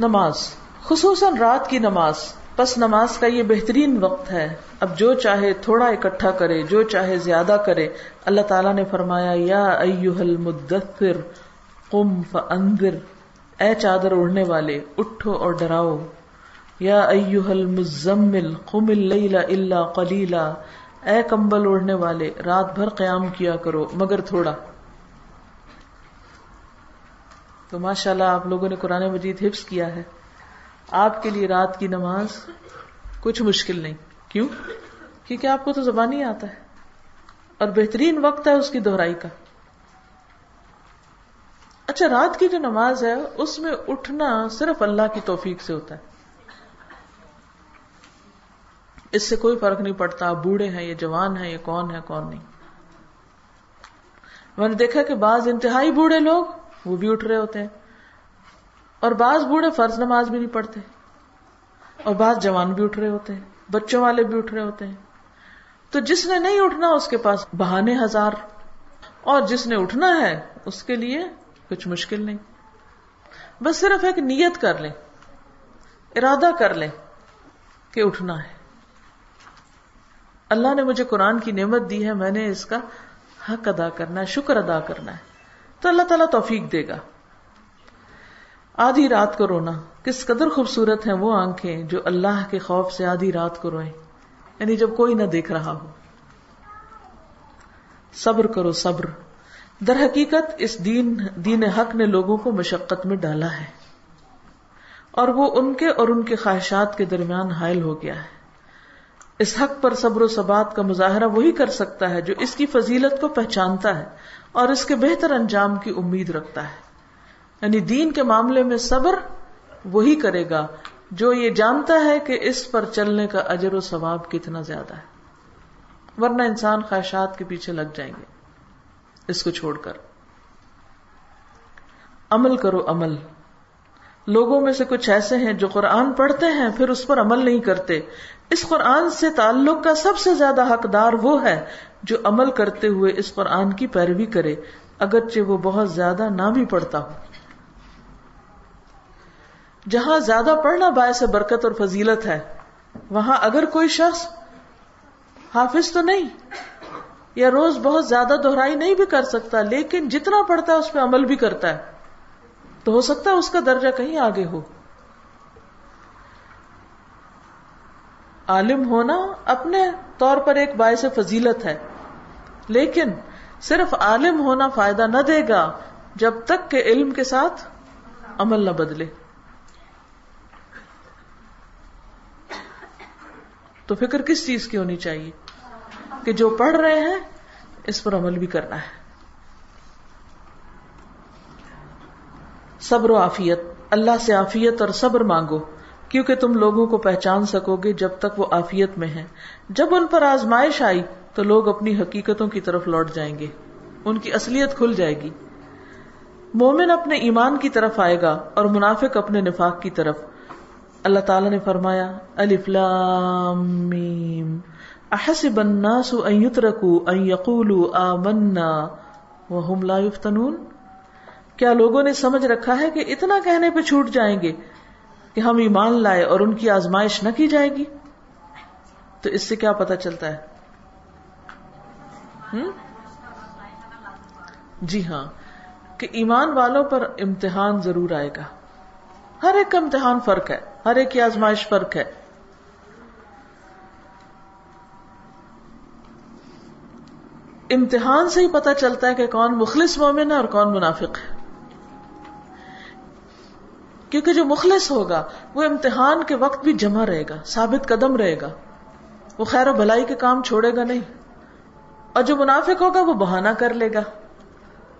نماز، خصوصاً رات کی نماز۔ بس نماز کا یہ بہترین وقت ہے۔ اب جو چاہے تھوڑا اکٹھا کرے، جو چاہے زیادہ کرے۔ اللہ تعالیٰ نے فرمایا، یا المدثر، قم فانذر اے چادر اڑنے والے، اٹھو اور ڈراؤ۔ یا المزمل، قم اللیل الا قلیلا۔ اے کمبل اڑنے والے، رات بھر قیام کیا کرو، مگر تھوڑا۔ تو ماشاء اللہ آپ لوگوں نے قرآن مجید حفظ کیا ہے۔ آپ کے لیے رات کی نماز کچھ مشکل نہیں۔ کیوں؟ کیونکہ آپ کو تو زبان ہی آتا ہے۔ اور بہترین وقت ہے اس کی دہرائی کا۔ اچھا رات کی جو نماز ہے، اس میں اٹھنا صرف اللہ کی توفیق سے ہوتا ہے۔ اس سے کوئی فرق نہیں پڑتا آپ بوڑھے ہیں یہ جوان ہیں یہ کون ہے، کون نہیں۔ میں نے دیکھا کہ بعض انتہائی بوڑھے لوگ وہ بھی اٹھ رہے ہوتے ہیں۔ اور بعض بوڑھے فرض نماز بھی نہیں پڑھتے۔ اور بعض جوان بھی اٹھ رہے ہوتے ہیں۔ بچوں والے بھی اٹھ رہے ہوتے ہیں۔ تو جس نے نہیں اٹھنا اس کے پاس بہانے ہزار۔ اور جس نے اٹھنا ہے اس کے لیے کچھ مشکل نہیں۔ بس صرف ایک نیت کر لیں۔ ارادہ کر لیں کہ اٹھنا ہے۔ اللہ نے مجھے قرآن کی نعمت دی ہے، میں نے اس کا حق ادا کرنا ہے، شکر ادا کرنا ہے۔ تو اللہ تعالیٰ توفیق دے گا۔ آدھی رات کو رونا۔ کس قدر خوبصورت ہیں وہ آنکھیں جو اللہ کے خوف سے آدھی رات کو روئیں۔ یعنی جب کوئی نہ دیکھ رہا ہو۔ صبر کرو، صبر۔ در حقیقت اس دین دین حق نے لوگوں کو مشقت میں ڈالا ہے۔ اور وہ ان کے اور ان کے خواہشات کے درمیان حائل ہو گیا ہے۔ اس حق پر صبر و ثبات کا مظاہرہ وہی کر سکتا ہے جو اس کی فضیلت کو پہچانتا ہے۔ اور اس کے بہتر انجام کی امید رکھتا ہے۔ یعنی دین کے معاملے میں صبر وہی کرے گا جو یہ جانتا ہے کہ اس پر چلنے کا اجر و ثواب کتنا زیادہ ہے۔ ورنہ انسان خواہشات کے پیچھے لگ جائیں گے۔ اس کو چھوڑ کر۔ عمل کرو عمل۔ لوگوں میں سے کچھ ایسے ہیں جو قرآن پڑھتے ہیں، پھر اس پر عمل نہیں کرتے۔ اس قرآن سے تعلق کا سب سے زیادہ حقدار وہ ہے جو عمل کرتے ہوئے اس قرآن کی پیروی کرے، اگرچہ وہ بہت زیادہ نہ بھی پڑھتا ہو۔ جہاں زیادہ پڑھنا باعث برکت اور فضیلت ہے، وہاں اگر کوئی شخص حافظ تو نہیں، یا روز بہت زیادہ دہرائی نہیں بھی کر سکتا، لیکن جتنا پڑھتا ہے اس پہ عمل بھی کرتا ہے، تو ہو سکتا ہے اس کا درجہ کہیں آگے ہو۔ عالم ہونا اپنے طور پر ایک باعث فضیلت ہے۔ لیکن صرف عالم ہونا فائدہ نہ دے گا جب تک کہ علم کے ساتھ عمل نہ بدلے۔ تو فکر کس چیز کی ہونی چاہیے؟ کہ جو پڑھ رہے ہیں، اس پر عمل بھی کرنا ہے۔ صبر و آفیت اللہ سے آفیت اور صبر مانگو، کیونکہ تم لوگوں کو پہچان سکو گے جب تک وہ آفیت میں ہیں۔ جب ان پر آزمائش آئی تو لوگ اپنی حقیقتوں کی طرف لوٹ جائیں گے۔ ان کی اصلیت کھل جائے گی۔ مومن اپنے ایمان کی طرف آئے گا اور منافق اپنے نفاق کی طرف۔ اللہ تعالیٰ نے فرمایا، الف لام میم۔ احسب الناس ان يتركوا ان يقولوا آمنا وهم لا يفتنون کیا لوگوں نے سمجھ رکھا ہے کہ اتنا کہنے پہ چھوٹ جائیں گے کہ ہم ایمان لائے اور ان کی آزمائش نہ کی جائے گی؟ تو اس سے کیا پتا چلتا ہے؟ جی ہاں کہ ایمان والوں پر امتحان ضرور آئے گا۔ ہر ایک کا امتحان فرق ہے، ہر ایک کی آزمائش فرق ہے۔ امتحان سے ہی پتا چلتا ہے کہ کون مخلص مومن ہے اور کون منافق ہے۔ کیونکہ جو مخلص ہوگا، وہ امتحان کے وقت بھی جمع رہے گا، ثابت قدم رہے گا۔ وہ خیر و بھلائی کے کام چھوڑے گا نہیں۔ اور جو منافق ہوگا وہ بہانہ کر لے گا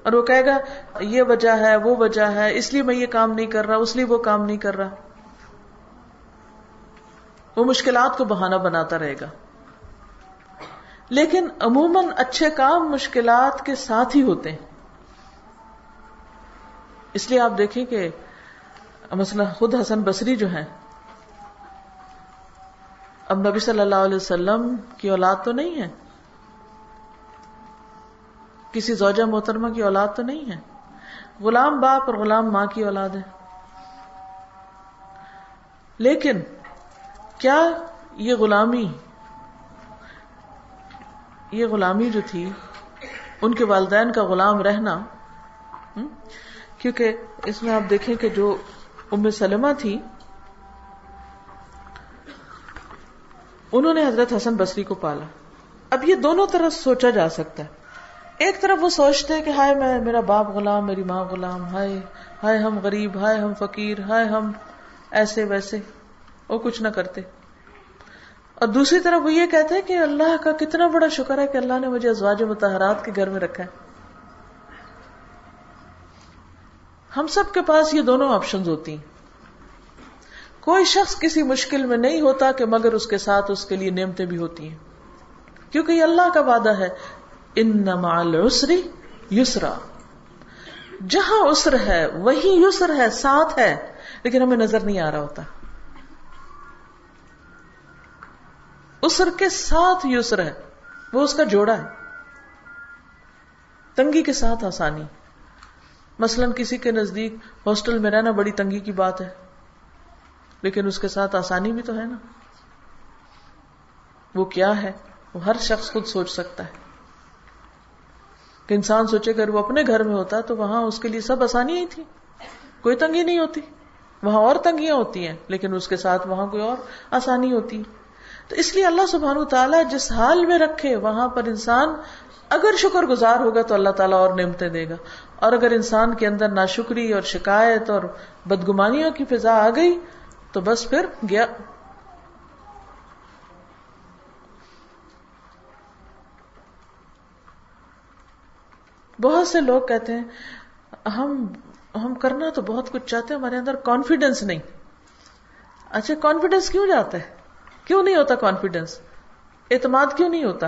اور وہ کہے گا، یہ وجہ ہے، وہ وجہ ہے، اس لیے میں یہ کام نہیں کر رہا، اس لیے وہ کام نہیں کر رہا۔ وہ مشکلات کو بہانہ بناتا رہے گا۔ لیکن عموماً اچھے کام مشکلات کے ساتھ ہی ہوتے ہیں۔ اس لیے آپ دیکھیں کہ مثلا خود حسن بصری جو ہے اب نبی صلی اللہ علیہ وسلم کی اولاد تو نہیں ہے۔ کسی زوجہ محترمہ کی اولاد تو نہیں ہے۔ غلام باپ اور غلام ماں کی اولاد ہے۔ لیکن کیا یہ غلامی یہ غلامی جو تھی، ان کے والدین کا غلام رہنا کیونکہ اس میں آپ دیکھیں کہ جو ام سلمہ تھی، انہوں نے حضرت حسن بصری کو پالا۔ اب یہ دونوں طرف سوچا جا سکتا ہے۔ ایک طرف وہ سوچتے ہیں کہ ہائے میں، میرا باپ غلام، میری ماں غلام، ہائے ہائے ہم غریب، ہائے ہم فقیر، ہائے ہم ایسے ویسے، وہ کچھ نہ کرتے۔ اور دوسری طرف وہ یہ کہتے ہیں کہ اللہ کا کتنا بڑا شکر ہے کہ اللہ نے مجھے ازواج متحرات کے گھر میں رکھا ہے۔ ہم سب کے پاس یہ دونوں آپشن ہوتی ہیں۔ کوئی شخص کسی مشکل میں نہیں ہوتا کہ مگر اس کے ساتھ اس کے لیے نعمتیں بھی ہوتی ہیں۔ کیونکہ یہ اللہ کا وعدہ ہے۔ ان العسری یسرا جہاں اسر ہے، وہی یسر ہے، ساتھ ہے، لیکن ہمیں نظر نہیں آ رہا ہوتا۔ اسر کے ساتھ یسر ہے، وہ اس کا جوڑا ہے۔ تنگی کے ساتھ آسانی۔ مثلا کسی کے نزدیک ہاسٹل میں رہنا بڑی تنگی کی بات ہے، لیکن اس کے ساتھ آسانی بھی تو ہے نا۔ وہ کیا ہے؟ وہ ہر شخص خود سوچ سکتا ہے۔ کہ انسان سوچے اگر وہ اپنے گھر میں ہوتا تو وہاں اس کے لیے سب آسانی ہی تھی۔ کوئی تنگی نہیں ہوتی۔ وہاں اور تنگیاں ہوتی ہیں، لیکن اس کے ساتھ وہاں کوئی اور آسانی ہوتی۔ ہے تو اس لیے اللہ سبحان تعالیٰ جس حال میں رکھے، وہاں پر انسان اگر شکر گزار ہوگا تو اللہ تعالیٰ اور نعمتیں دے گا۔ اور اگر انسان کے اندر ناشکری اور شکایت اور بدگمانیوں کی فضا آ گئی تو بس پھر گیا بہت سے لوگ کہتے ہیں، ہم ہم کرنا تو بہت کچھ چاہتے ہیں، ہمارے اندر کانفیڈینس نہیں۔ اچھا کانفیڈینس کیوں جاتا ہے؟ کیوں نہیں ہوتا کانفیڈینس اعتماد کیوں نہیں ہوتا؟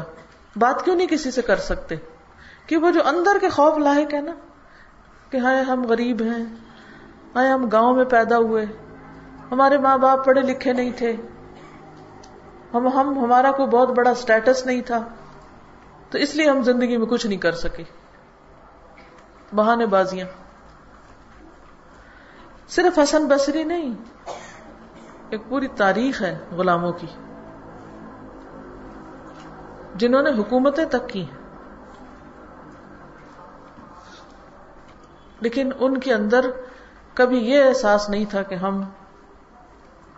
بات کیوں نہیں کسی سے کر سکتے؟ کہ وہ جو اندر کے خوف لاحق ہے نا، کہ ہائے ہم غریب ہیں، ہائے ہم گاؤں میں پیدا ہوئے، ہمارے ماں باپ پڑھے لکھے نہیں تھے، ہم ہم، ہمارا کوئی بہت بڑا اسٹیٹس نہیں تھا، تو اس لیے ہم زندگی میں کچھ نہیں کر سکے۔ بہانے بازیاں صرف حسن بصری نہیں، ایک پوری تاریخ ہے غلاموں کی، جنہوں نے حکومتیں تک کی۔ ہیں لیکن ان کے اندر کبھی یہ احساس نہیں تھا کہ ہم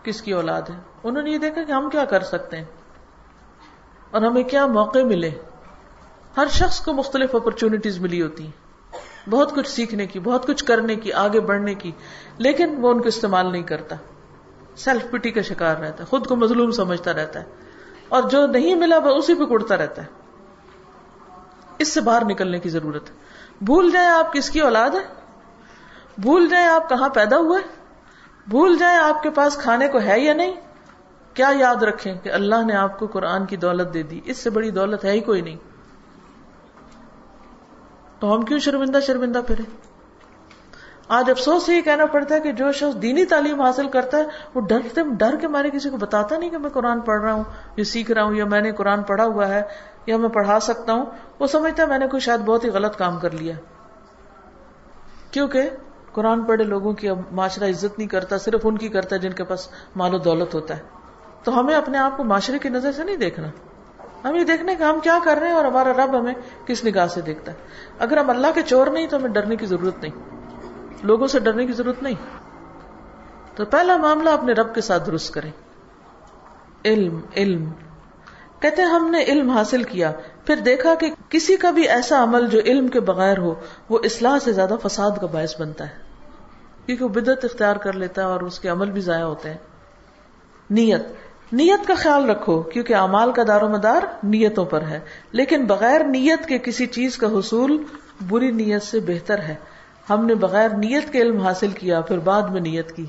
کس کی اولاد ہے انہوں نے یہ دیکھا کہ ہم کیا کر سکتے ہیں اور ہمیں کیا موقع ملے۔ ہر شخص کو مختلف اپرچونٹیز ملی ہوتی ہیں۔ بہت کچھ سیکھنے کی، بہت کچھ کرنے کی، آگے بڑھنے کی، لیکن وہ ان کو استعمال نہیں کرتا۔ سیلف پٹی کا شکار رہتا ہے، خود کو مظلوم سمجھتا رہتا ہے۔ اور جو نہیں ملا وہ اسی پہ کڑتا رہتا ہے۔ اس سے باہر نکلنے کی ضرورت ہے۔ بھول جائیں آپ کس کی اولاد ہے؟ بھول جائیں آپ کہاں پیدا ہوئے بھول جائیں آپ کے پاس کھانے کو ہے یا نہیں؟ کیا یاد رکھیں کہ اللہ نے آپ کو قرآن کی دولت دے دی۔ اس سے بڑی دولت ہے ہی کوئی نہیں۔ تو ہم کیوں شرمندہ شرمندہ پھرے؟ آج افسوس یہ کہنا پڑتا ہے کہ جو شخص دینی تعلیم حاصل کرتا ہے، وہ ڈرتے ڈر کے مارے کسی کو بتاتا نہیں کہ میں قرآن پڑھ رہا ہوں، یا سیکھ رہا ہوں، یا میں نے قرآن پڑھا ہوا ہے، یا میں پڑھا سکتا ہوں۔ وہ سمجھتا ہے میں نے کوئی شاید بہت ہی غلط کام کر لیا۔ کیونکہ قرآن پڑھے لوگوں کی اب معاشرہ عزت نہیں کرتا، صرف ان کی کرتا ہے جن کے پاس مال و دولت ہوتا ہے۔ تو ہمیں اپنے آپ کو معاشرے کی نظر سے نہیں دیکھنا۔ ہم یہ دیکھنے کہ ہم کیا کر رہے ہیں اور ہمارا رب ہمیں کس نگاہ سے دیکھتا ہے؟ اگر ہم اللہ کے چور نہیں تو ہمیں ڈرنے کی ضرورت نہیں۔ لوگوں سے ڈرنے کی ضرورت نہیں۔ تو پہلا معاملہ اپنے رب کے ساتھ درست کریں۔ علم علم۔ کہتے ہیں ہم نے علم حاصل کیا، پھر دیکھا کہ کسی کا بھی ایسا عمل جو علم کے بغیر ہو، وہ اصلاح سے زیادہ فساد کا باعث بنتا ہے۔ کیونکہ وہ بدت اختیار کر لیتا ہے اور اس کے عمل بھی ضائع ہوتے ہیں۔ نیت۔ نیت کا خیال رکھو، کیونکہ امال کا دار و مدار نیتوں پر ہے۔ لیکن بغیر نیت کے کسی چیز کا حصول بری نیت سے بہتر ہے۔ ہم نے بغیر نیت کے علم حاصل کیا، پھر بعد میں نیت کی۔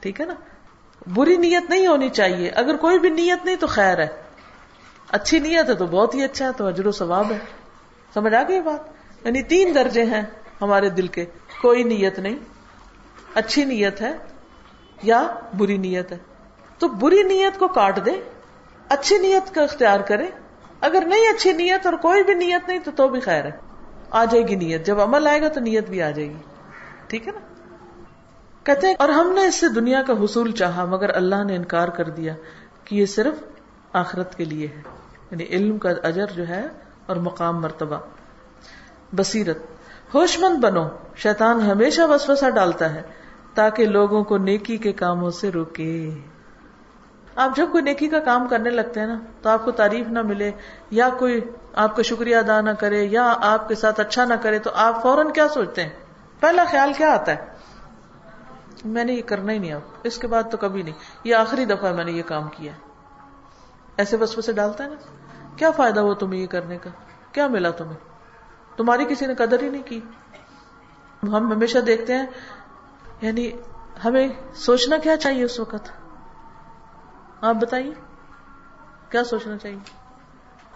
ٹھیک ہے نا؟ بری نیت نہیں ہونی چاہیے۔ اگر کوئی بھی نیت نہیں تو خیر ہے۔ اچھی نیت ہے تو بہت ہی اچھا ہے، تو اجر و ثواب ہے۔ سمجھ آ گئی بات؟ یعنی تین درجے ہیں ہمارے دل کے۔ کوئی نیت نہیں۔ اچھی نیت ہے یا بری نیت ہے۔ تو بری نیت کو کاٹ دے، اچھی نیت کا اختیار کرے۔ اگر نہیں اچھی نیت اور کوئی بھی نیت نہیں تو تو بھی خیر ہے۔ آ جائے گی نیت۔ جب عمل آئے گا تو نیت بھی آ جائے گی۔ ٹھیک ہے نا؟ کہتے ہیں، اور ہم نے اس سے دنیا کا حصول چاہا، مگر اللہ نے انکار کر دیا کہ یہ صرف آخرت کے لیے ہے۔ یعنی علم کا اجر جو ہے اور مقام مرتبہ۔ بصیرت ہوش مند بنو۔ شیطان ہمیشہ وسوسہ ڈالتا ہے تاکہ لوگوں کو نیکی کے کاموں سے روکے۔ آپ جب کوئی نیکی کا کام کرنے لگتے ہیں نا، تو آپ کو تعریف نہ ملے، یا کوئی آپ کا شکریہ ادا نہ کرے، یا آپ کے ساتھ اچھا نہ کرے، تو آپ فوراً کیا سوچتے ہیں؟ پہلا خیال کیا آتا ہے؟ میں نے یہ کرنا ہی نہیں اب، اس کے بعد تو کبھی نہیں، یہ آخری دفعہ میں نے یہ کام کیا ایسے بس بسے ڈالتا ہے نا؟ کیا فائدہ ہوا تمہیں یہ کرنے کا؟ کیا ملا تمہیں؟ تمہاری کسی نے قدر ہی نہیں کی۔ ہم ہمیشہ دیکھتے ہیں یعنی ہمیں سوچنا کیا چاہیے اس وقت؟ آپ بتائیے، کیا سوچنا چاہیے؟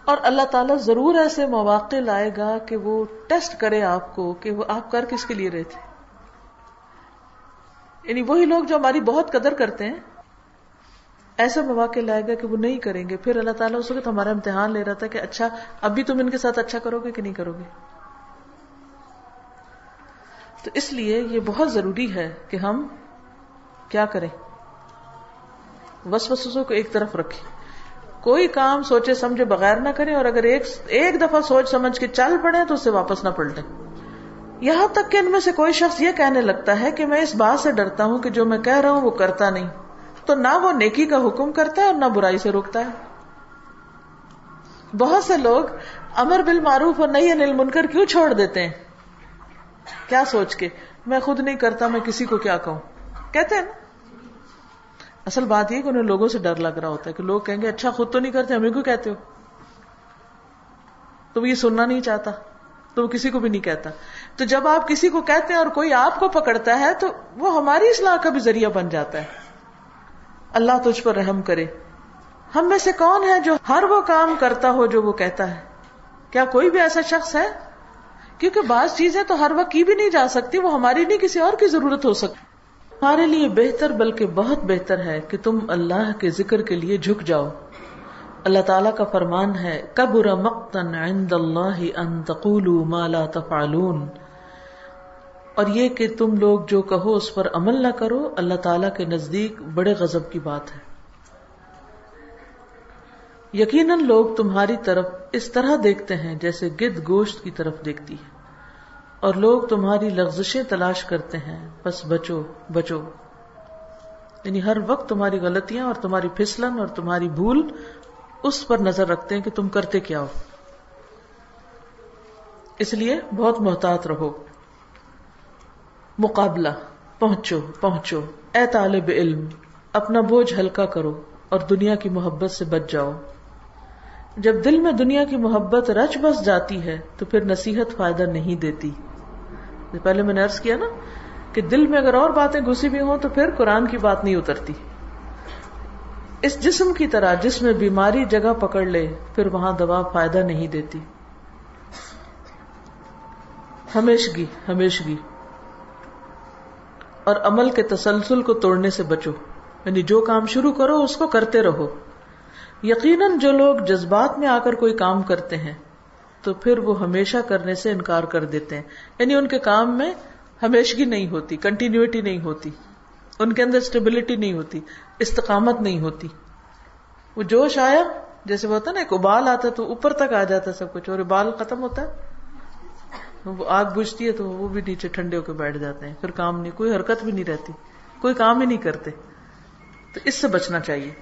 اور اللہ تعالیٰ ضرور ایسے مواقع لائے گا کہ وہ ٹیسٹ کرے آپ کو کہ وہ آپ کر کس کے لیے رہے تھے۔ یعنی وہی لوگ جو ہماری بہت قدر کرتے ہیں، ایسے مواقع لائے گا کہ وہ نہیں کریں گے۔ پھر اللہ تعالیٰ اس وقت ہمارا امتحان لے رہا تھا کہ اچھا اب بھی تم ان کے ساتھ اچھا کرو گے کہ نہیں کرو گے؟ تو اس لیے یہ بہت ضروری ہے کہ ہم کیا کریں۔ وسوسوں کو ایک طرف رکھے۔ کوئی کام سوچے سمجھے بغیر نہ کرے اور اگر ایک ایک دفعہ سوچ سمجھ کے چل پڑے تو اسے واپس نہ پلٹے۔ یہاں تک کہ ان میں سے کوئی شخص یہ کہنے لگتا ہے کہ میں اس بات سے ڈرتا ہوں کہ جو میں کہہ رہا ہوں وہ کرتا نہیں۔ تو نہ وہ نیکی کا حکم کرتا ہے اور نہ برائی سے روکتا ہے۔ بہت سے لوگ امر بل معروف اور نہیں انل منکر کیوں چھوڑ دیتے ہیں؟ کیا سوچ کے؟ میں خود نہیں کرتا، میں کسی کو کیا کہوں؟ کہتے ہیں نا اصل بات یہ کہ انہیں لوگوں سے ڈر لگ رہا ہوتا ہے کہ لوگ کہیں گے اچھا خود تو نہیں کرتے، ہمیں کیوں کہتے ہو؟ تم یہ سننا نہیں چاہتا، تو وہ کسی کو بھی نہیں کہتا۔ تو جب آپ کسی کو کہتے ہیں اور کوئی آپ کو پکڑتا ہے، تو وہ ہماری اصلاح کا بھی ذریعہ بن جاتا ہے۔ اللہ تجھ پر رحم کرے۔ ہم میں سے کون ہے جو ہر وہ کام کرتا ہو جو وہ کہتا ہے؟ کیا کوئی بھی ایسا شخص ہے؟ کیونکہ بعض چیزیں تو ہر وقت کی بھی نہیں جا سکتی، وہ ہماری نہیں، کسی اور کی ضرورت ہو سکتی۔ تمہارے لیے بہتر بلکہ بہت بہتر ہے کہ تم اللہ کے ذکر کے لیے جھک جاؤ۔ اللہ تعالیٰ کا فرمان ہے، کبر مقتن عند اللہ ان تقولوا ما لا تفعلون اور یہ کہ تم لوگ جو کہو اس پر عمل نہ کرو، اللہ تعالیٰ کے نزدیک بڑے غضب کی بات ہے۔ یقیناً لوگ تمہاری طرف اس طرح دیکھتے ہیں جیسے گد گوشت کی طرف دیکھتی ہے۔ اور لوگ تمہاری لغزشیں تلاش کرتے ہیں۔ بس بچو بچو۔ یعنی ہر وقت تمہاری غلطیاں اور تمہاری پھسلن اور تمہاری بھول اس پر نظر رکھتے ہیں کہ تم کرتے کیا ہو۔ اس لیے بہت محتاط رہو۔ مقابلہ۔ پہنچو پہنچو۔ اے طالب علم، اپنا بوجھ ہلکا کرو اور دنیا کی محبت سے بچ جاؤ۔ جب دل میں دنیا کی محبت رچ بس جاتی ہے تو پھر نصیحت فائدہ نہیں دیتی۔ پہلے میں نے ارض کیا نا کہ دل میں اگر اور باتیں گھسی بھی ہوں تو پھر قرآن کی بات نہیں اترتی۔ اس جسم کی طرح جس میں بیماری جگہ پکڑ لے، پھر وہاں دوا فائدہ نہیں دیتی۔ ہمیشگی ہمیشگی۔ اور عمل کے تسلسل کو توڑنے سے بچو۔ یعنی جو کام شروع کرو، اس کو کرتے رہو۔ یقیناً جو لوگ جذبات میں آ کر کوئی کام کرتے ہیں تو پھر وہ ہمیشہ کرنے سے انکار کر دیتے ہیں۔ یعنی ان کے کام میں ہمیشگی نہیں ہوتی کنٹینیوٹی نہیں ہوتی۔ ان کے اندر اسٹیبلٹی نہیں ہوتی، استقامت نہیں ہوتی۔ وہ جوش آیا، جیسے وہ ہوتا نا، ایک ابال آتا تو اوپر تک آ جاتا ہے سب کچھ اور ابال ختم ہوتا ہے۔ وہ آگ بجھتی ہے تو وہ بھی نیچے ٹھنڈے ہو کے بیٹھ جاتے ہیں۔ پھر کام نہیں، کوئی حرکت بھی نہیں رہتی، کوئی کام ہی نہیں کرتے۔ تو اس سے بچنا چاہیے۔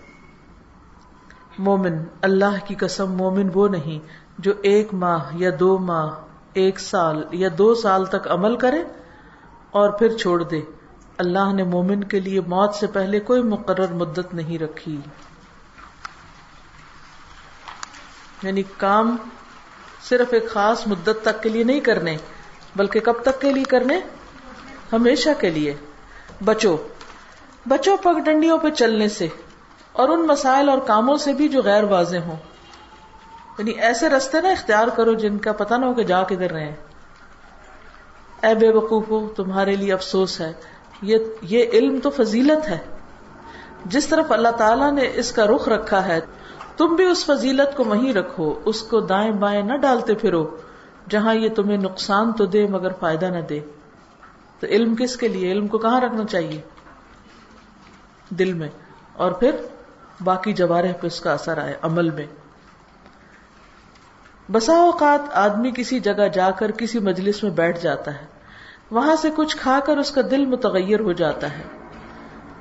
مومن، اللہ کی قسم مومن وہ نہیں۔ جو ایک ماہ یا دو ماہ، ایک سال یا دو سال تک عمل کرے اور پھر چھوڑ دے۔ اللہ نے مومن کے لیے موت سے پہلے کوئی مقرر مدت نہیں رکھی۔ یعنی کام صرف ایک خاص مدت تک کے لیے نہیں کرنے، بلکہ کب تک کے لیے کرنے؟ ہمیشہ کے لیے۔ بچو بچو پگ ڈنڈیوں پہ چلنے سے اور ان مسائل اور کاموں سے بھی جو غیر واضح ہوں۔ یعنی ایسے رستے نا اختیار کرو جن کا پتہ نہ ہو کہ جا کدھر رہے ہیں۔ اے بے وقوف تمہارے لیے افسوس ہے۔ یہ یہ علم تو فضیلت ہے۔ جس طرف اللہ تعالیٰ نے اس کا رخ رکھا ہے، تم بھی اس فضیلت کو وہیں رکھو، اس کو دائیں بائیں نہ ڈالتے پھرو۔ جہاں یہ تمہیں نقصان تو دے، مگر فائدہ نہ دے۔ تو علم کس کے لیے؟ علم کو کہاں رکھنا چاہیے؟ دل میں۔ اور پھر باقی جوارح پہ اس کا اثر آئے، عمل میں۔ بسا اوقات آدمی کسی جگہ جا کر کسی مجلس میں بیٹھ جاتا ہے۔ وہاں سے کچھ کھا کر اس کا دل متغیر ہو جاتا ہے۔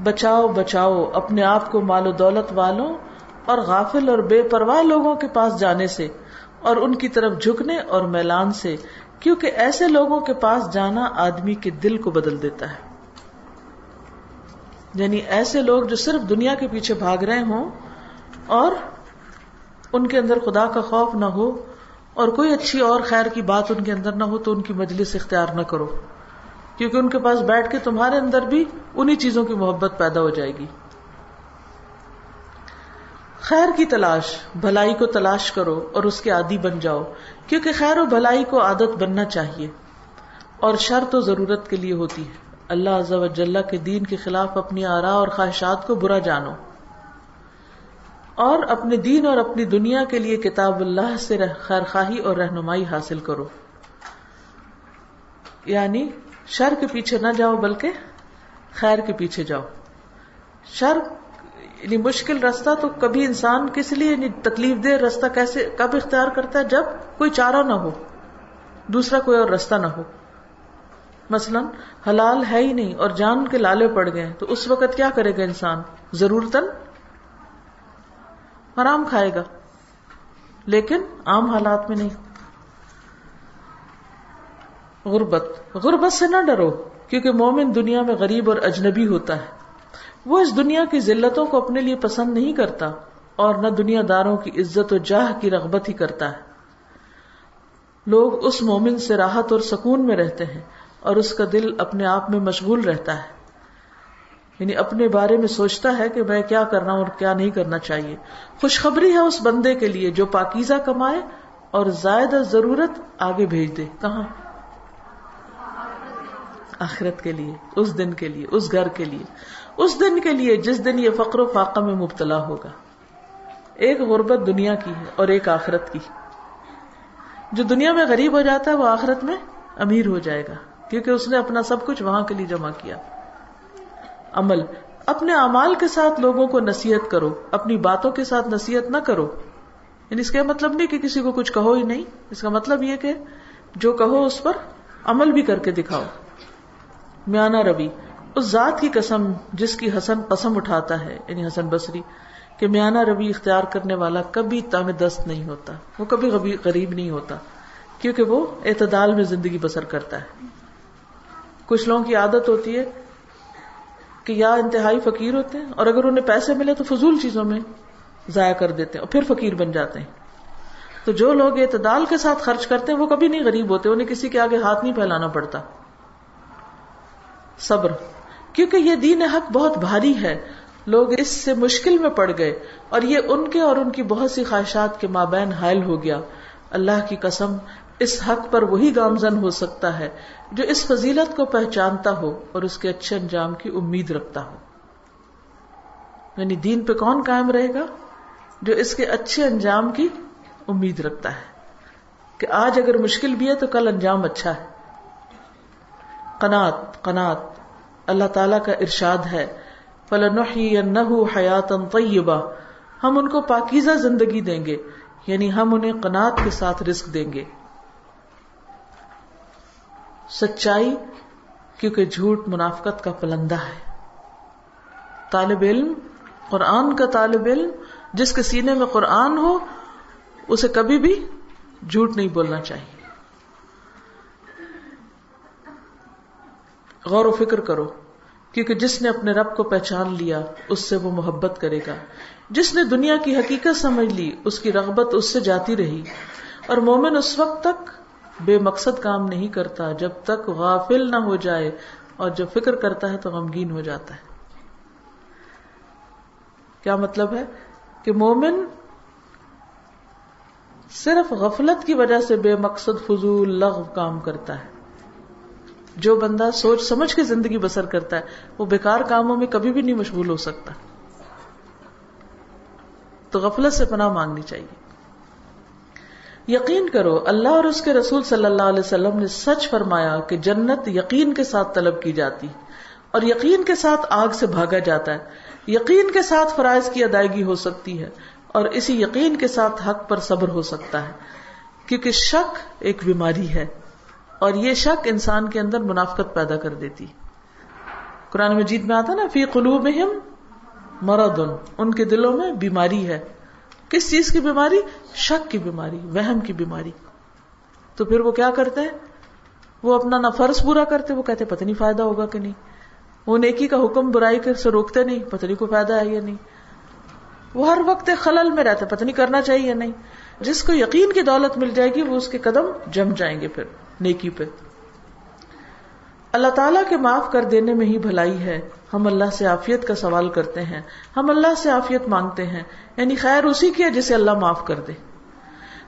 بچاؤ بچاؤ، اپنے آپ کو مال و دولت والوں اور غافل اور بے پرواہ لوگوں کے پاس جانے سے اور ان کی طرف جھکنے اور میلان سے، کیونکہ ایسے لوگوں کے پاس جانا آدمی کے دل کو بدل دیتا ہے۔ یعنی ایسے لوگ جو صرف دنیا کے پیچھے بھاگ رہے ہوں اور ان کے اندر خدا کا خوف نہ ہو اور کوئی اچھی اور خیر کی بات ان کے اندر نہ ہو تو ان کی مجلس اختیار نہ کرو۔ کیونکہ ان کے پاس بیٹھ کے تمہارے اندر بھی انہی چیزوں کی محبت پیدا ہو جائے گی۔ خیر کی تلاش، بھلائی کو تلاش کرو اور اس کے عادی بن جاؤ، کیونکہ خیر و بھلائی کو عادت بننا چاہیے۔ اور شر تو ضرورت کے لیے ہوتی ہے۔ اللہ عز و جل کے دین کے خلاف اپنی آرا اور خواہشات کو برا جانو۔ اور اپنے دین اور اپنی دنیا کے لیے کتاب اللہ سے خیر خواہی اور رہنمائی حاصل کرو۔ یعنی شر کے پیچھے نہ جاؤ، بلکہ خیر کے پیچھے جاؤ۔ شر یعنی مشکل رستہ تو کبھی انسان کس لیے یعنی تکلیف دہ رستہ کیسے، کب اختیار کرتا ہے؟ جب کوئی چارہ نہ ہو، دوسرا کوئی اور رستہ نہ ہو۔ مثلا حلال ہے ہی نہیں اور جان کے لالے پڑ گئے تو اس وقت کیا کرے گا انسان؟ ضرورت حرام کھائے گا۔ لیکن عام حالات میں نہیں۔ غربت۔ غربت سے نہ ڈرو، کیونکہ مومن دنیا میں غریب اور اجنبی ہوتا ہے۔ وہ اس دنیا کی ذلتوں کو اپنے لیے پسند نہیں کرتا اور نہ دنیا داروں کی عزت و جاہ کی رغبت ہی کرتا ہے۔ لوگ اس مومن سے راحت اور سکون میں رہتے ہیں اور اس کا دل اپنے آپ میں مشغول رہتا ہے۔ یعنی اپنے بارے میں سوچتا ہے کہ میں کیا کرنا اور کیا نہیں کرنا چاہیے۔ خوشخبری ہے اس بندے کے لیے جو پاکیزہ کمائے اور زائدہ ضرورت آگے بھیج دے۔ کہاں؟ آخرت کے لیے، اس دن کے لیے، اس گھر کے لیے۔ اس دن کے لیے جس دن یہ فقر و فاقہ میں مبتلا ہوگا۔ ایک غربت دنیا کی ہے اور ایک آخرت کی۔ جو دنیا میں غریب ہو جاتا ہے وہ آخرت میں امیر ہو جائے گا، کیونکہ اس نے اپنا سب کچھ وہاں کے لیے جمع کیا۔ عمل۔ اپنے امال کے ساتھ لوگوں کو نصیحت کرو۔ اپنی باتوں کے ساتھ نصیحت نہ کرو۔ یعنی اس کا مطلب نہیں کہ کسی کو کچھ کہو ہی نہیں۔ اس کا مطلب یہ کہ جو کہو اس پر عمل بھی کر کے دکھاؤ۔ میانا روی اس ذات کی قسم جس کی حسن قسم اٹھاتا ہے یعنی حسن بصری، کہ میانا روی اختیار کرنے والا کبھی تام دست نہیں ہوتا۔ وہ کبھی غریب نہیں ہوتا، کیونکہ وہ اعتدال میں زندگی بسر کرتا ہے۔ کچھ لوگوں کی عادت ہوتی ہے کہ یا انتہائی فقیر ہوتے ہیں اور اگر انہیں پیسے ملے تو فضول چیزوں میں ضائع کر دیتے ہیں اور پھر فقیر بن جاتے ہیں۔ تو جو لوگ اعتدال کے ساتھ خرچ کرتے ہیں وہ کبھی نہیں غریب ہوتے، انہیں کسی کے آگے ہاتھ نہیں پھیلانا پڑتا۔ صبر، کیونکہ یہ دین حق بہت بھاری ہے۔ لوگ اس سے مشکل میں پڑ گئے اور یہ ان کے اور ان کی بہت سی خواہشات کے مابین حائل ہو گیا۔ اللہ کی قسم اس حق پر وہی گامزن ہو سکتا ہے جو اس فضیلت کو پہچانتا ہو اور اس کے اچھے انجام کی امید رکھتا ہو۔ یعنی دین پہ کون قائم رہے گا؟ جو اس کے اچھے انجام کی امید رکھتا ہے۔ کہ آج اگر مشکل بھی ہے تو کل انجام اچھا ہے۔ قنات قنات اللہ تعالی کا ارشاد ہے۔ حیات طیبہ ہم ان کو پاکیزہ زندگی دیں گے۔ یعنی ہم انہیں قناط کے ساتھ رزق دیں گے۔ سچائی، کیونکہ جھوٹ منافقت کا پلندہ ہے۔ طالب علم، قرآن کا طالب علم، جس کے سینے میں قرآن ہو، اسے کبھی بھی جھوٹ نہیں بولنا چاہیے۔ غور و فکر کرو، کیونکہ جس نے اپنے رب کو پہچان لیا، اس سے وہ محبت کرے گا۔ جس نے دنیا کی حقیقت سمجھ لی، اس کی رغبت اس سے جاتی رہی۔ اور مومن اس وقت تک بے مقصد کام نہیں کرتا، جب تک غافل نہ ہو جائے اور جب فکر کرتا ہے تو غمگین ہو جاتا ہے۔ کیا مطلب ہے؟ کہ مومن صرف غفلت کی وجہ سے بے مقصد، فضول لغ کام کرتا ہے۔ جو بندہ سوچ سمجھ کے زندگی بسر کرتا ہے، وہ بیکار کاموں میں کبھی بھی نہیں مشغول ہو سکتا۔ تو غفلت سے پناہ مانگنی چاہیے۔ یقین کرو، اللہ اور اس کے رسول صلی اللہ علیہ وسلم نے سچ فرمایا کہ جنت یقین کے ساتھ طلب کی جاتی، اور یقین کے ساتھ آگ سے بھاگا جاتا ہے۔ یقین کے ساتھ فرائض کی ادائیگی ہو سکتی ہے، اور اسی یقین کے ساتھ حق پر صبر ہو سکتا ہے۔ کیونکہ شک ایک بیماری ہے، اور یہ شک انسان کے اندر منافقت پیدا کر دیتی۔ قرآن مجید میں آتا نا، فی قلوب مرد ان کے دلوں میں بیماری ہے۔ کس چیز کی بیماری؟ شک کی بیماری، وہم کی بیماری۔ تو پھر وہ کیا کرتے ہیں؟ وہ اپنا نہ فرض پورا کرتے، وہ کہتے، پتہ نہیں فائدہ ہوگا کہ نہیں۔ وہ نیکی کا حکم برائی کر سے روکتے نہیں، پتہ نہیں کوئی فائدہ ہے یا نہیں۔ وہ ہر وقت خلل میں رہتا پتہ نہیں کرنا چاہیے یا نہیں۔ جس کو یقین کی دولت مل جائے گی، وہ اس کے قدم جم جائیں گے پھر، نیکی پہ۔ اللہ تعالیٰ کے معاف کر دینے میں ہی بھلائی ہے۔ ہم اللہ سے عافیت کا سوال کرتے ہیں، ہم اللہ سے عافیت مانگتے ہیں یعنی خیر اسی کی ہے جسے اللہ معاف کر دے۔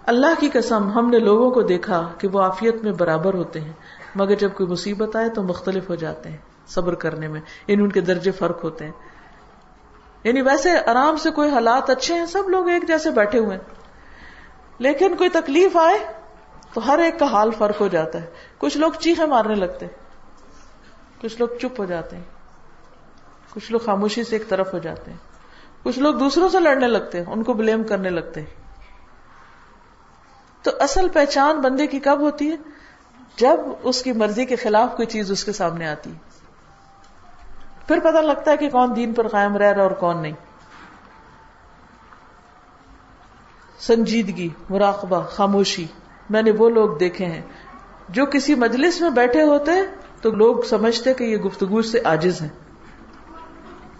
اللہ کی قسم، ہم نے لوگوں کو دیکھا کہ وہ عافیت میں برابر ہوتے ہیں، مگر جب کوئی مصیبت آئے تو مختلف ہو جاتے ہیں صبر کرنے میں یعنی ان کے درجے فرق ہوتے ہیں۔ یعنی ویسے آرام سے کوئی حالات اچھے ہیں، سب لوگ ایک جیسے بیٹھے ہوئے ہیں۔ لیکن کوئی تکلیف آئے تو ہر ایک کا حال فرق ہو جاتا ہے۔ کچھ لوگ چیخے مارنے لگتے کچھ لوگ چپ ہو جاتے ہیں۔ کچھ لوگ خاموشی سے ایک طرف ہو جاتے ہیں۔ کچھ لوگ دوسروں سے لڑنے لگتے ہیں، ان کو بلیم کرنے لگتے ہیں۔ تو اصل پہچان بندے کی کب ہوتی ہے؟ جب اس کی مرضی کے خلاف کوئی چیز اس کے سامنے آتی ہے۔ پھر پتہ لگتا ہے کہ کون دین پر قائم رہ رہا اور کون نہیں۔ سنجیدگی، مراقبہ، خاموشی، میں نے وہ لوگ دیکھے ہیں۔ جو کسی مجلس میں بیٹھے ہوتے تو لوگ سمجھتے کہ یہ گفتگو سے آجز ہیں۔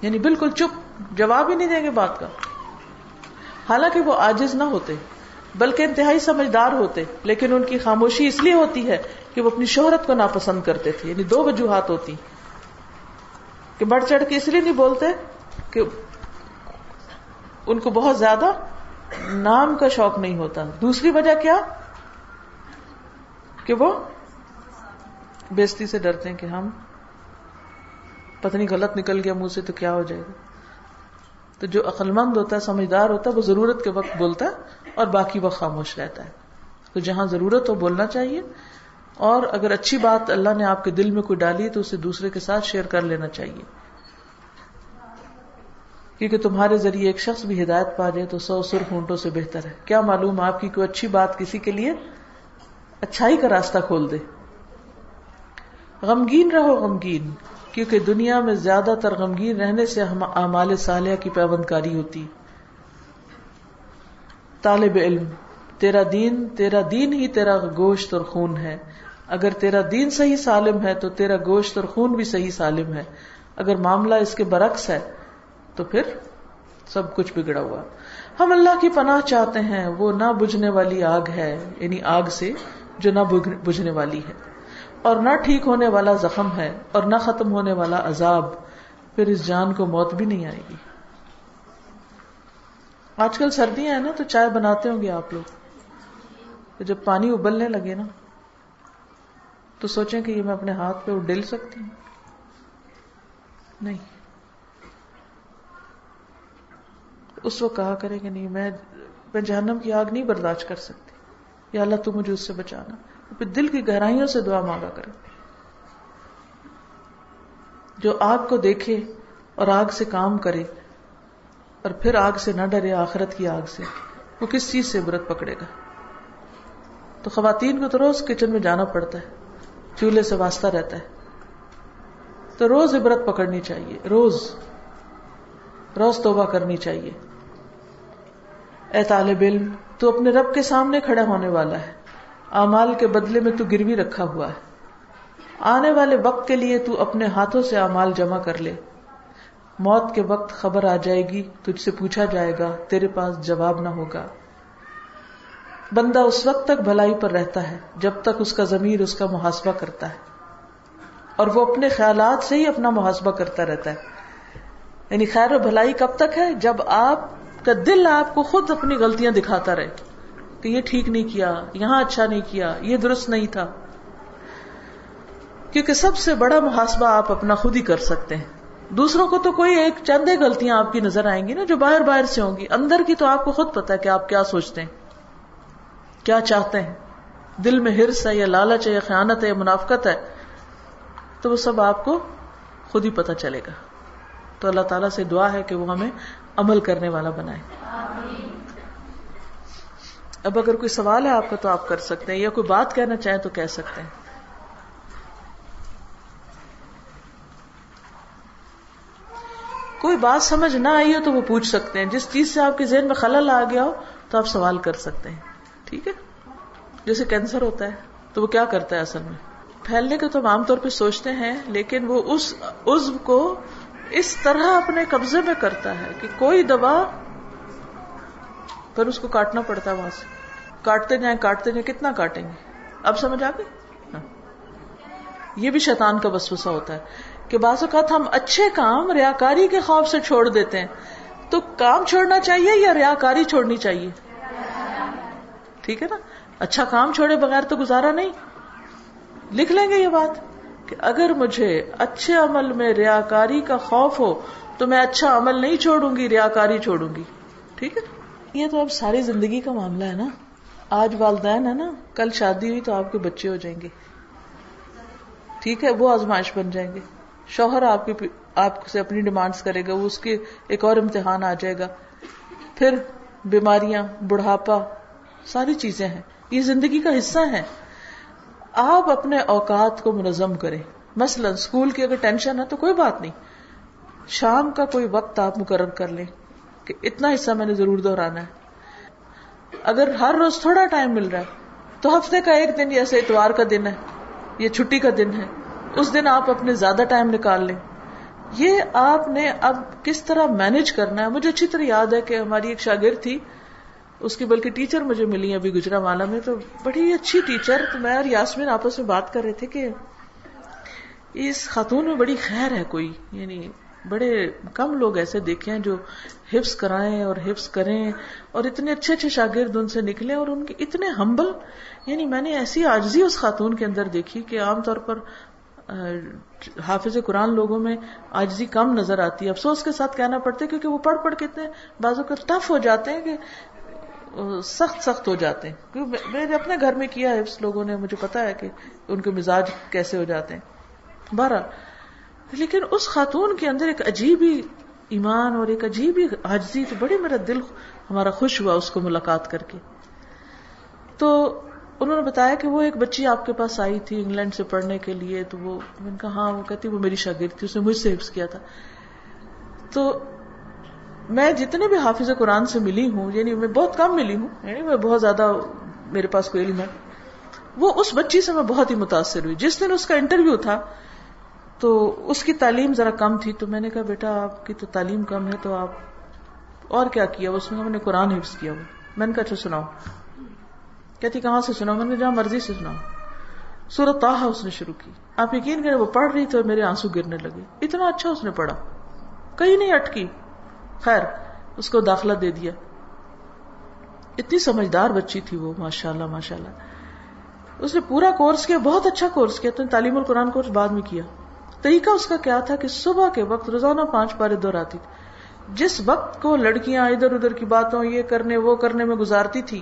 یعنی بالکل چپ، جواب ہی نہیں دیں گے بات کا۔ حالانکہ وہ آجز نہ ہوتے، بلکہ انتہائی سمجھدار ہوتے، لیکن ان کی خاموشی اس لیے ہوتی ہے کہ وہ اپنی شہرت کو ناپسند کرتے تھے یعنی دو وجوہات ہوتی۔ کہ بڑھ چڑھ کے اس لیے نہیں بولتے کہ ان کو بہت زیادہ نام کا شوق نہیں ہوتا۔ دوسری وجہ کیا؟ کہ وہ بےستی سے ڈرتے ہیں کہ ہم پتہ نہیں غلط نکل گیا منہ سے تو کیا ہو جائے گا۔ تو جو عقل مند ہوتا ہے، سمجھدار ہوتا ہے، وہ ضرورت کے وقت بولتا ہے اور باقی وقت خاموش رہتا ہے۔ تو جہاں ضرورت ہو، بولنا چاہیے۔ اور اگر اچھی بات اللہ نے آپ کے دل میں کوئی ڈالی، تو اسے دوسرے کے ساتھ شیئر کر لینا چاہیے۔ کیونکہ تمہارے ذریعے ایک شخص بھی ہدایت پا جائے تو سو سر ہونٹوں سے بہتر ہے۔ کیا معلوم آپ کی کوئی اچھی بات کسی کے لیے اچھائی کا راستہ کھول دے۔ غمگین رہو، غمگین۔ کیونکہ دنیا میں زیادہ تر غمگین رہنے سے اعمال صالحہ کی پیوند کاری ہوتی۔ طالب علم، تیرا دین تیرا دین ہی تیرا گوشت اور خون ہے۔ اگر تیرا دین صحیح سالم ہے تو تیرا گوشت اور خون بھی صحیح سالم ہے۔ اگر معاملہ اس کے برعکس ہے تو پھر سب کچھ بگڑا ہوا۔ ہم اللہ کی پناہ چاہتے ہیں، وہ نہ بجھنے والی آگ ہے یعنی آگ سے جو نہ بجھنے والی ہے۔ اور نہ ٹھیک ہونے والا زخم ہے اور نہ ختم ہونے والا عذاب، پھر اس جان کو موت بھی نہیں آئے گی۔ آج کل سردیاں ہیں نا، تو چائے بناتے ہوں گے آپ لوگ۔ تو جب پانی ابلنے لگے نا، تو سوچیں کہ یہ میں اپنے ہاتھ پہ ڈل سکتی ہوں۔ نہیں۔ اس وقت کہا کرے کہ نہیں، میں میں جہنم کی آگ نہیں برداشت کر سکتی۔ یا اللہ، تو مجھے اس سے بچانا۔ پھر دل کی گہرائیوں سے دعا مانگا کرے جو آگ کو دیکھے اور آگ سے کام کرے اور پھر آگ سے نہ ڈرے، آخرت کی آگ سے، وہ کس چیز سے عبرت پکڑے گا؟ تو خواتین کو تو روز کچن میں جانا پڑتا ہے، چولہے سے واسطہ رہتا ہے۔ تو روز عبرت پکڑنی چاہیے، روز روز توبہ کرنی چاہیے۔ اے طالب علم، تو اپنے رب کے سامنے کھڑا ہونے والا ہے۔ امال کے بدلے میں تو گروی رکھا ہوا ہے۔ آنے والے وقت کے لیے تو اپنے ہاتھوں سے امال جمع کر لے۔ موت کے وقت خبر آ جائے گی، تجھ سے پوچھا جائے گا، تیرے پاس جواب نہ ہوگا۔ بندہ اس وقت تک بھلائی پر رہتا ہے، جب تک اس کا ضمیر، اس کا محاسبہ کرتا ہے۔ اور وہ اپنے خیالات سے ہی اپنا محاسبہ کرتا رہتا ہے۔ یعنی خیر و بھلائی کب تک ہے؟ جب آپ کا دل آپ کو خود اپنی غلطیاں دکھاتا رہے۔ کہ یہ ٹھیک نہیں کیا، یہاں اچھا نہیں کیا، یہ درست نہیں تھا۔ کیونکہ سب سے بڑا محاسبہ آپ اپنا خود ہی کر سکتے ہیں۔ دوسروں کو تو کوئی ایک چند غلطیاں آپ کی نظر آئیں گی نا جو باہر باہر سے ہوں گی۔ اندر کی تو آپ کو خود پتا ہے کہ آپ کیا سوچتے ہیں، کیا چاہتے ہیں۔ دل میں ہرس ہے یا لالچ ہے یا خیانت ہے یا منافقت ہے، تو وہ سب آپ کو خود ہی پتا چلے گا۔ تو اللہ تعالیٰ سے دعا ہے کہ وہ ہمیں عمل کرنے والا بنائے۔ اب اگر کوئی سوال ہے آپ کا تو آپ کر سکتے ہیں، یا کوئی بات کہنا چاہیں تو کہہ سکتے ہیں۔ کوئی بات سمجھ نہ آئی ہو تو وہ پوچھ سکتے ہیں۔ جس چیز سے آپ کے ذہن میں خلل آ گیا ہو تو آپ سوال کر سکتے ہیں۔ ٹھیک ہے؟ جیسے کینسر ہوتا ہے، تو وہ کیا کرتا ہے اصل میں؟ پھیلنے کا تو ہم عام طور پہ سوچتے ہیں، لیکن وہ اس عزب کو اس طرح اپنے قبضے میں کرتا ہے کہ کوئی دبا پھر اس کو کاٹنا پڑتا ہے وہاں سے۔ کاٹتے جائیں کاٹتے جائیں، کتنا کاٹیں گے؟ اب سمجھ آ گئی؟ ہاں۔ یہ بھی شیطان کا وسوسہ ہوتا ہے کہ بعض اوقات ہم اچھے کام ریاکاری کے خوف سے چھوڑ دیتے ہیں۔ تو کام چھوڑنا چاہیے یا ریاکاری چھوڑنی چاہیے؟ ٹھیک ہے نا؟ اچھا کام چھوڑے بغیر تو گزارا نہیں۔ لکھ لیں گے یہ بات کہ اگر مجھے اچھے عمل میں ریاکاری کا خوف ہو تو میں اچھا عمل نہیں چھوڑوں گی، ریاکاری چھوڑوں گی۔ ٹھیک ہے؟ یہ تو اب ساری زندگی کا معاملہ ہے نا۔ آج والدین ہے نا، کل شادی ہوئی تو آپ کے بچے ہو جائیں گے۔ ٹھیک ہے، وہ آزمائش بن جائیں گے۔ شوہر آپ کی آپ سے اپنی ڈیمانڈس کرے گا، وہ اس کے ایک اور امتحان آ جائے گا۔ پھر بیماریاں، بڑھاپا، ساری چیزیں ہیں۔ یہ زندگی کا حصہ ہے۔ آپ اپنے اوقات کو منظم کریں۔ مثلا اسکول کی اگر ٹینشن ہے تو کوئی بات نہیں۔ شام کا کوئی وقت آپ مقرر کر لیں کہ اتنا حصہ میں نے ضرور دہرانا ہے۔ اگر ہر روز تھوڑا ٹائم مل رہا ہے، تو ہفتے کا ایک دن جیسے اتوار کا دن ہے یہ چھٹی کا دن ہے، اس دن آپ اپنے زیادہ ٹائم نکال لیں۔ یہ آپ نے اب کس طرح مینج کرنا ہے؟ مجھے اچھی طرح یاد ہے کہ ہماری ایک شاگرد تھی، اس کی بلکہ ٹیچر مجھے ملی ابھی گجرا والا میں، تو بڑی اچھی ٹیچر تو میں اور یاسمین آپس میں بات کر رہے تھے کہ اس خاتون میں بڑی خیر ہے کوئی یعنی بڑے کم لوگ ایسے دیکھے ہیں جو حفظ کرائیں اور حفظ کریں اور اتنے اچھے اچھے شاگرد ان سے نکلے اور ان کے اتنے ہمبل یعنی میں نے ایسی آجزی اس خاتون کے اندر دیکھی کہ عام طور پر حافظ قرآن لوگوں میں آجزی کم نظر آتی ہے۔ افسوس کے ساتھ کہنا پڑتا ہے کیونکہ وہ پڑھ پڑھ کے اتنے بازو کا ٹف ہو جاتے ہیں کہ سخت سخت ہو جاتے ہیں۔ کیونکہ میں نے اپنے گھر میں کیا ہے لوگوں نے مجھے پتا ہے کہ ان کے مزاج کیسے ہو جاتے ہیں۔ بارہ لیکن اس خاتون کے اندر ایک عجیب ہی ایمان اور ایک عجیب ہی حاجزی تو بڑی میرا دل ہمارا خوش ہوا اس کو ملاقات کر کے۔ تو انہوں نے بتایا کہ وہ ایک بچی آپ کے پاس آئی تھی انگلینڈ سے پڑھنے کے لیے، تو وہ میں نے کہا ہاں وہ کہتی، وہ میری شاگرد تھی، اس نے مجھ سے حفظ کیا تھا۔ تو میں جتنے بھی حافظ قرآن سے ملی ہوں یعنی میں بہت کم ملی ہوں یعنی میں بہت زیادہ میرے پاس کوئی علم ہے، وہ اس بچی سے میں بہت ہی متاثر ہوئی۔ جس دن اس کا انٹرویو تھا تو اس کی تعلیم ذرا کم تھی تو میں نے کہا بیٹا آپ کی تو تعلیم کم ہے تو آپ اور کیا کیا؟ اس میں نے قرآن حفظ کیا۔ وہ میں نے کہا اچھا سناؤ۔ کہتی کہاں سے سنا میں نے جہاں مرضی سے سنا سورت تاہا اس نے شروع کی۔ آپ یقین کریں وہ پڑھ رہی تو میرے آنسو گرنے لگے۔ اتنا اچھا اس نے پڑھا۔ کہیں نہیں اٹکی۔ خیر، اس کو داخلہ دے دیا۔ اتنی سمجھدار بچی تھی وہ ماشاء اللہ ماشاء اللہ اس نے پورا کورس کیا، بہت اچھا کورس کیا۔ تو تعلیم القرآن کورس بعد میں کیا۔ طریقہ اس کا کیا تھا کہ صبح کے وقت روزانہ پانچ پارے دہراتی تھی۔ جس وقت کو لڑکیاں ادھر ادھر کی باتوں، یہ کرنے، وہ کرنے میں گزارتی تھی،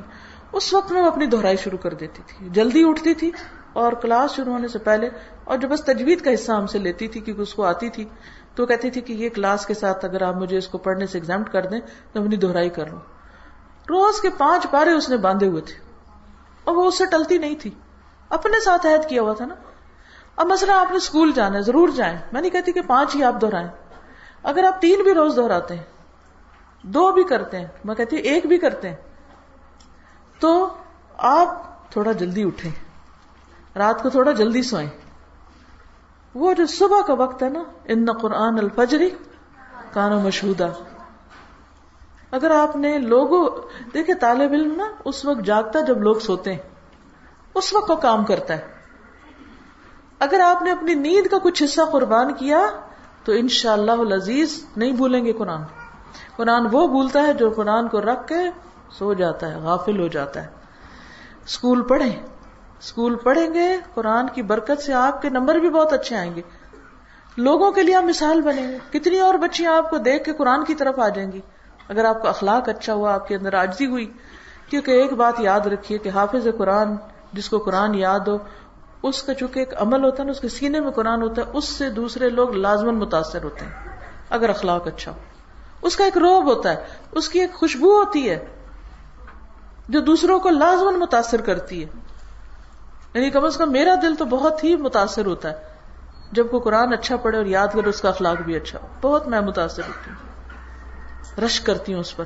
اس وقت میں وہ اپنی دہرائی شروع کر دیتی تھی۔ جلدی اٹھتی تھی اور کلاس شروع ہونے سے پہلے اور جو بس تجوید کا حصہ ہم سے لیتی تھی کیونکہ اس کو آتی تھی، تو کہتی تھی کہ یہ کلاس کے ساتھ اگر آپ مجھے اس کو پڑھنے سے ایگزام کر دیں تو اپنی دہرائی کر لوں۔ روز کے پانچ پارے اس نے باندھے ہوئے تھے اور وہ اس سے ٹلتی نہیں تھی۔ اپنے ساتھ عہد کیا ہوا تھا نا۔ اب مسئلہ آپ نے اسکول جانا ہے، ضرور جائیں۔ میں نہیں کہتی کہ پانچ ہی آپ دہرائیں۔ اگر آپ تین بھی روز دہراتے ہیں، دو بھی کرتے ہیں، میں کہتی ہوں ایک بھی کرتے ہیں، تو آپ تھوڑا جلدی اٹھیں۔ رات کو تھوڑا جلدی سوئیں۔ وہ جو صبح کا وقت ہے نا، ان قرآن الفجری کانو مشہودہ۔ اگر آپ نے لوگوں دیکھے طالب علم نا، اس وقت جاگتا جب لوگ سوتے ہیں۔ اس وقت کو کام کرتا ہے۔ اگر آپ نے اپنی نیند کا کچھ حصہ قربان کیا، تو ان شاء اللہ عزیز نہیں بھولیں گے قرآن۔ قرآن وہ بھولتا ہے جو قرآن کو رکھ کے سو جاتا ہے، غافل ہو جاتا ہے۔ اسکول پڑھیں۔ اسکول پڑھیں گے، قرآن کی برکت سے آپ کے نمبر بھی بہت اچھے آئیں گے۔ لوگوں کے لیے آپ مثال بنے گے۔ کتنی اور بچیاں آپ کو دیکھ کے قرآن کی طرف آ جائیں گی۔ اگر آپ کا اخلاق اچھا ہوا، آپ کے اندر آجزی ہوئی، کیونکہ ایک بات یاد رکھیے کہ حافظ قرآن، جس کو قرآن یاد ہو اس کا چونکہ ایک عمل ہوتا ہے نا، اس کے سینے میں قرآن ہوتا ہے، اس سے دوسرے لوگ لازمن متاثر ہوتے ہیں، اگر اخلاق اچھا ہو۔ اس کا ایک روب ہوتا ہے، اس کی ایک خوشبو ہوتی ہے، جو دوسروں کو لازمن متاثر کرتی ہے۔ یعنی کم از کم میرا دل تو بہت ہی متاثر ہوتا ہے۔ جب کوئی قرآن اچھا پڑھے اور یاد کرے، اس کا اخلاق بھی اچھا ہو۔ بہت میں متاثر ہوتی ہوں۔ رش کرتی ہوں اس پر۔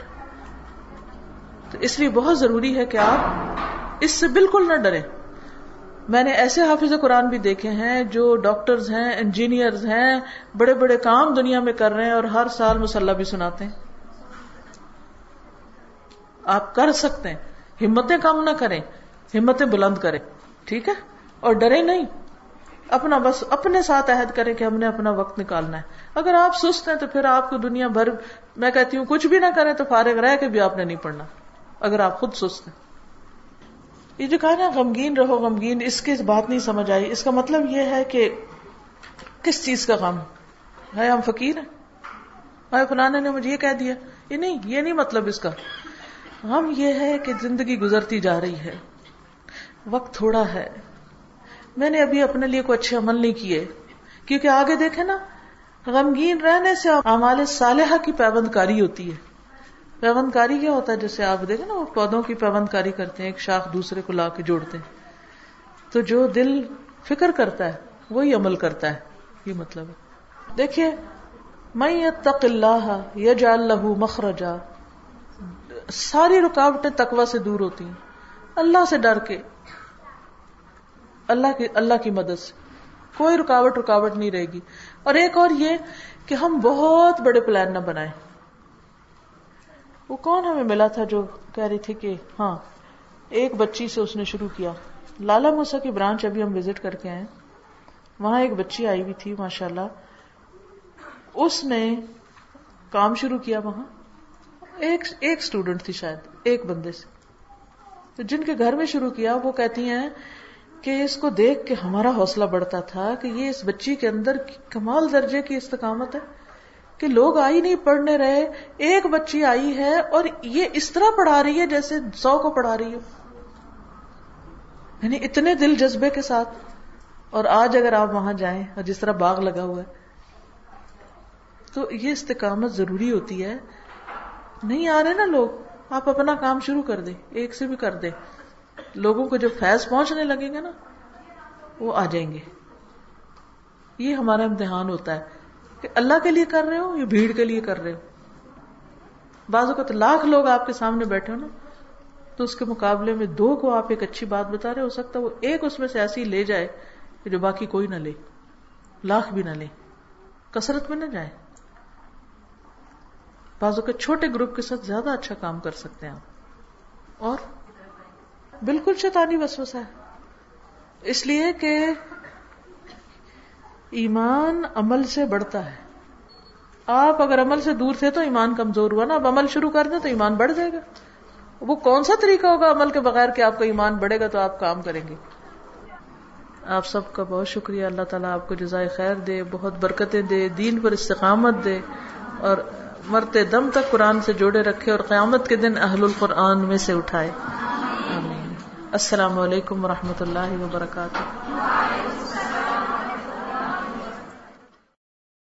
تو اس لیے بہت ضروری ہے کہ آپ اس سے بالکل نہ ڈریں۔ میں نے ایسے حافظ قرآن بھی دیکھے ہیں جو ڈاکٹرز ہیں، انجینئرز ہیں، بڑے بڑے کام دنیا میں کر رہے ہیں اور ہر سال مسلح بھی سناتے ہیں۔ آپ کر سکتے ہیں۔ ہمتیں کم نہ کریں۔ ہمتیں بلند کریں۔ ٹھیک ہے؟ اور ڈرے نہیں۔ اپنا بس اپنے ساتھ عہد کریں کہ ہم نے اپنا وقت نکالنا ہے۔ اگر آپ سست ہیں تو پھر آپ کو دنیا بھر میں کہتی ہوں، کچھ بھی نہ کریں تو فارغ رہ کے بھی آپ نے نہیں پڑھنا۔ اگر آپ خود سست ہیں۔ یہ جو کہا نا، غمگین رہو، غمگین، اس کی بات نہیں سمجھ آئی۔ اس کا مطلب یہ ہے کہ کس چیز کا غم؟ ہے ہم فقیر ہیں؟ فلانے نے مجھے یہ کہہ دیا؟ یہ نہیں یہ نہیں مطلب اس کا۔ غم یہ ہے کہ زندگی گزرتی جا رہی ہے۔ وقت تھوڑا ہے۔ میں نے ابھی اپنے لیے کوئی اچھے عمل نہیں کیے۔ کیونکہ آگے دیکھے نا، غمگین رہنے سے اعمال صالحہ کی پیبند کاری ہوتی ہے۔ پیوند کاری کیا ہوتا ہے جیسے آپ دیکھیں نا وہ پودوں کی پیوند کاری کرتے ہیں، ایک شاخ دوسرے کو لا کے جوڑتے ہیں۔ تو جو دل فکر کرتا ہے، وہی عمل کرتا ہے۔ یہ مطلب ہے۔ دیکھیے میں تق اللہ یج اللہ مخرجا۔ ساری رکاوٹیں تقوا سے دور ہوتی ہیں۔ اللہ سے ڈر کے، اللہ کی اللہ کی مدد سے۔ کوئی رکاوٹ رکاوٹ نہیں رہے گی۔ اور ایک اور یہ کہ ہم بہت بڑے پلان نہ بنائیں۔ وہ کون ہمیں ملا تھا جو کہہ رہی تھی کہ ہاں ایک بچی سے اس نے شروع کیا۔ لالا موسا کی برانچ ابھی ہم وزٹ کر کے آئے۔ وہاں ایک بچی آئی ہوئی تھی ماشاء اللہ اس نے کام شروع کیا وہاں۔ ایک ایک اسٹوڈنٹ تھی شاید، ایک بندے سے۔ تو جن کے گھر میں شروع کیا، وہ کہتی ہیں کہ اس کو دیکھ کے ہمارا حوصلہ بڑھتا تھا کہ یہ اس بچی کے اندر کمال درجے کی استقامت ہے۔ کہ لوگ آئی نہیں، پڑھنے رہے، ایک بچی آئی ہے اور یہ اس طرح پڑھا رہی ہے جیسے سو کو پڑھا رہی ہو۔ یعنی اتنے دل جذبے کے ساتھ۔ اور آج اگر آپ وہاں جائیں اور جس طرح باغ لگا ہوا ہے، تو یہ استقامت ضروری ہوتی ہے۔ نہیں آ رہے نا لوگ، آپ اپنا کام شروع کر دیں، ایک سے بھی کر دیں۔ لوگوں کو جو فیض پہنچنے لگیں گے نا، وہ آ جائیں گے۔ یہ ہمارا امتحان ہوتا ہے۔ کہ اللہ کے لیے کر رہے ہو یا بھیڑ کے لیے کر رہے ہو؟ بعض اوقات لاکھ لوگ آپ کے سامنے بیٹھے ہو نا، تو اس کے مقابلے میں دو کو آپ ایک اچھی بات بتا رہے ہو سکتا ہے وہ ایک اس میں سے ایسی لے جائے کہ جو باقی کوئی نہ لے، لاکھ بھی نہ لے، کثرت میں نہ جائے۔ بعض اوقات چھوٹے گروپ کے ساتھ زیادہ اچھا کام کر سکتے ہیں آپ۔ اور بالکل شیطانی وسوسہ ہے۔ اس لیے کہ ایمان عمل سے بڑھتا ہے۔ آپ اگر عمل سے دور تھے تو ایمان کمزور ہوا نا۔ اب عمل شروع کر دیں تو ایمان بڑھ جائے گا۔ وہ کون سا طریقہ ہوگا عمل کے بغیر کہ آپ کا ایمان بڑھے گا تو آپ کام کریں گے؟ آپ سب کا بہت شکریہ۔ اللہ تعالیٰ آپ کو جزائے خیر دے، بہت برکتیں دے، دین پر استقامت دے اور مرتے دم تک قرآن سے جوڑے رکھے اور قیامت کے دن اہل القرآن میں سے اٹھائے۔ السلام علیکم و رحمۃ اللہ وبرکاتہ۔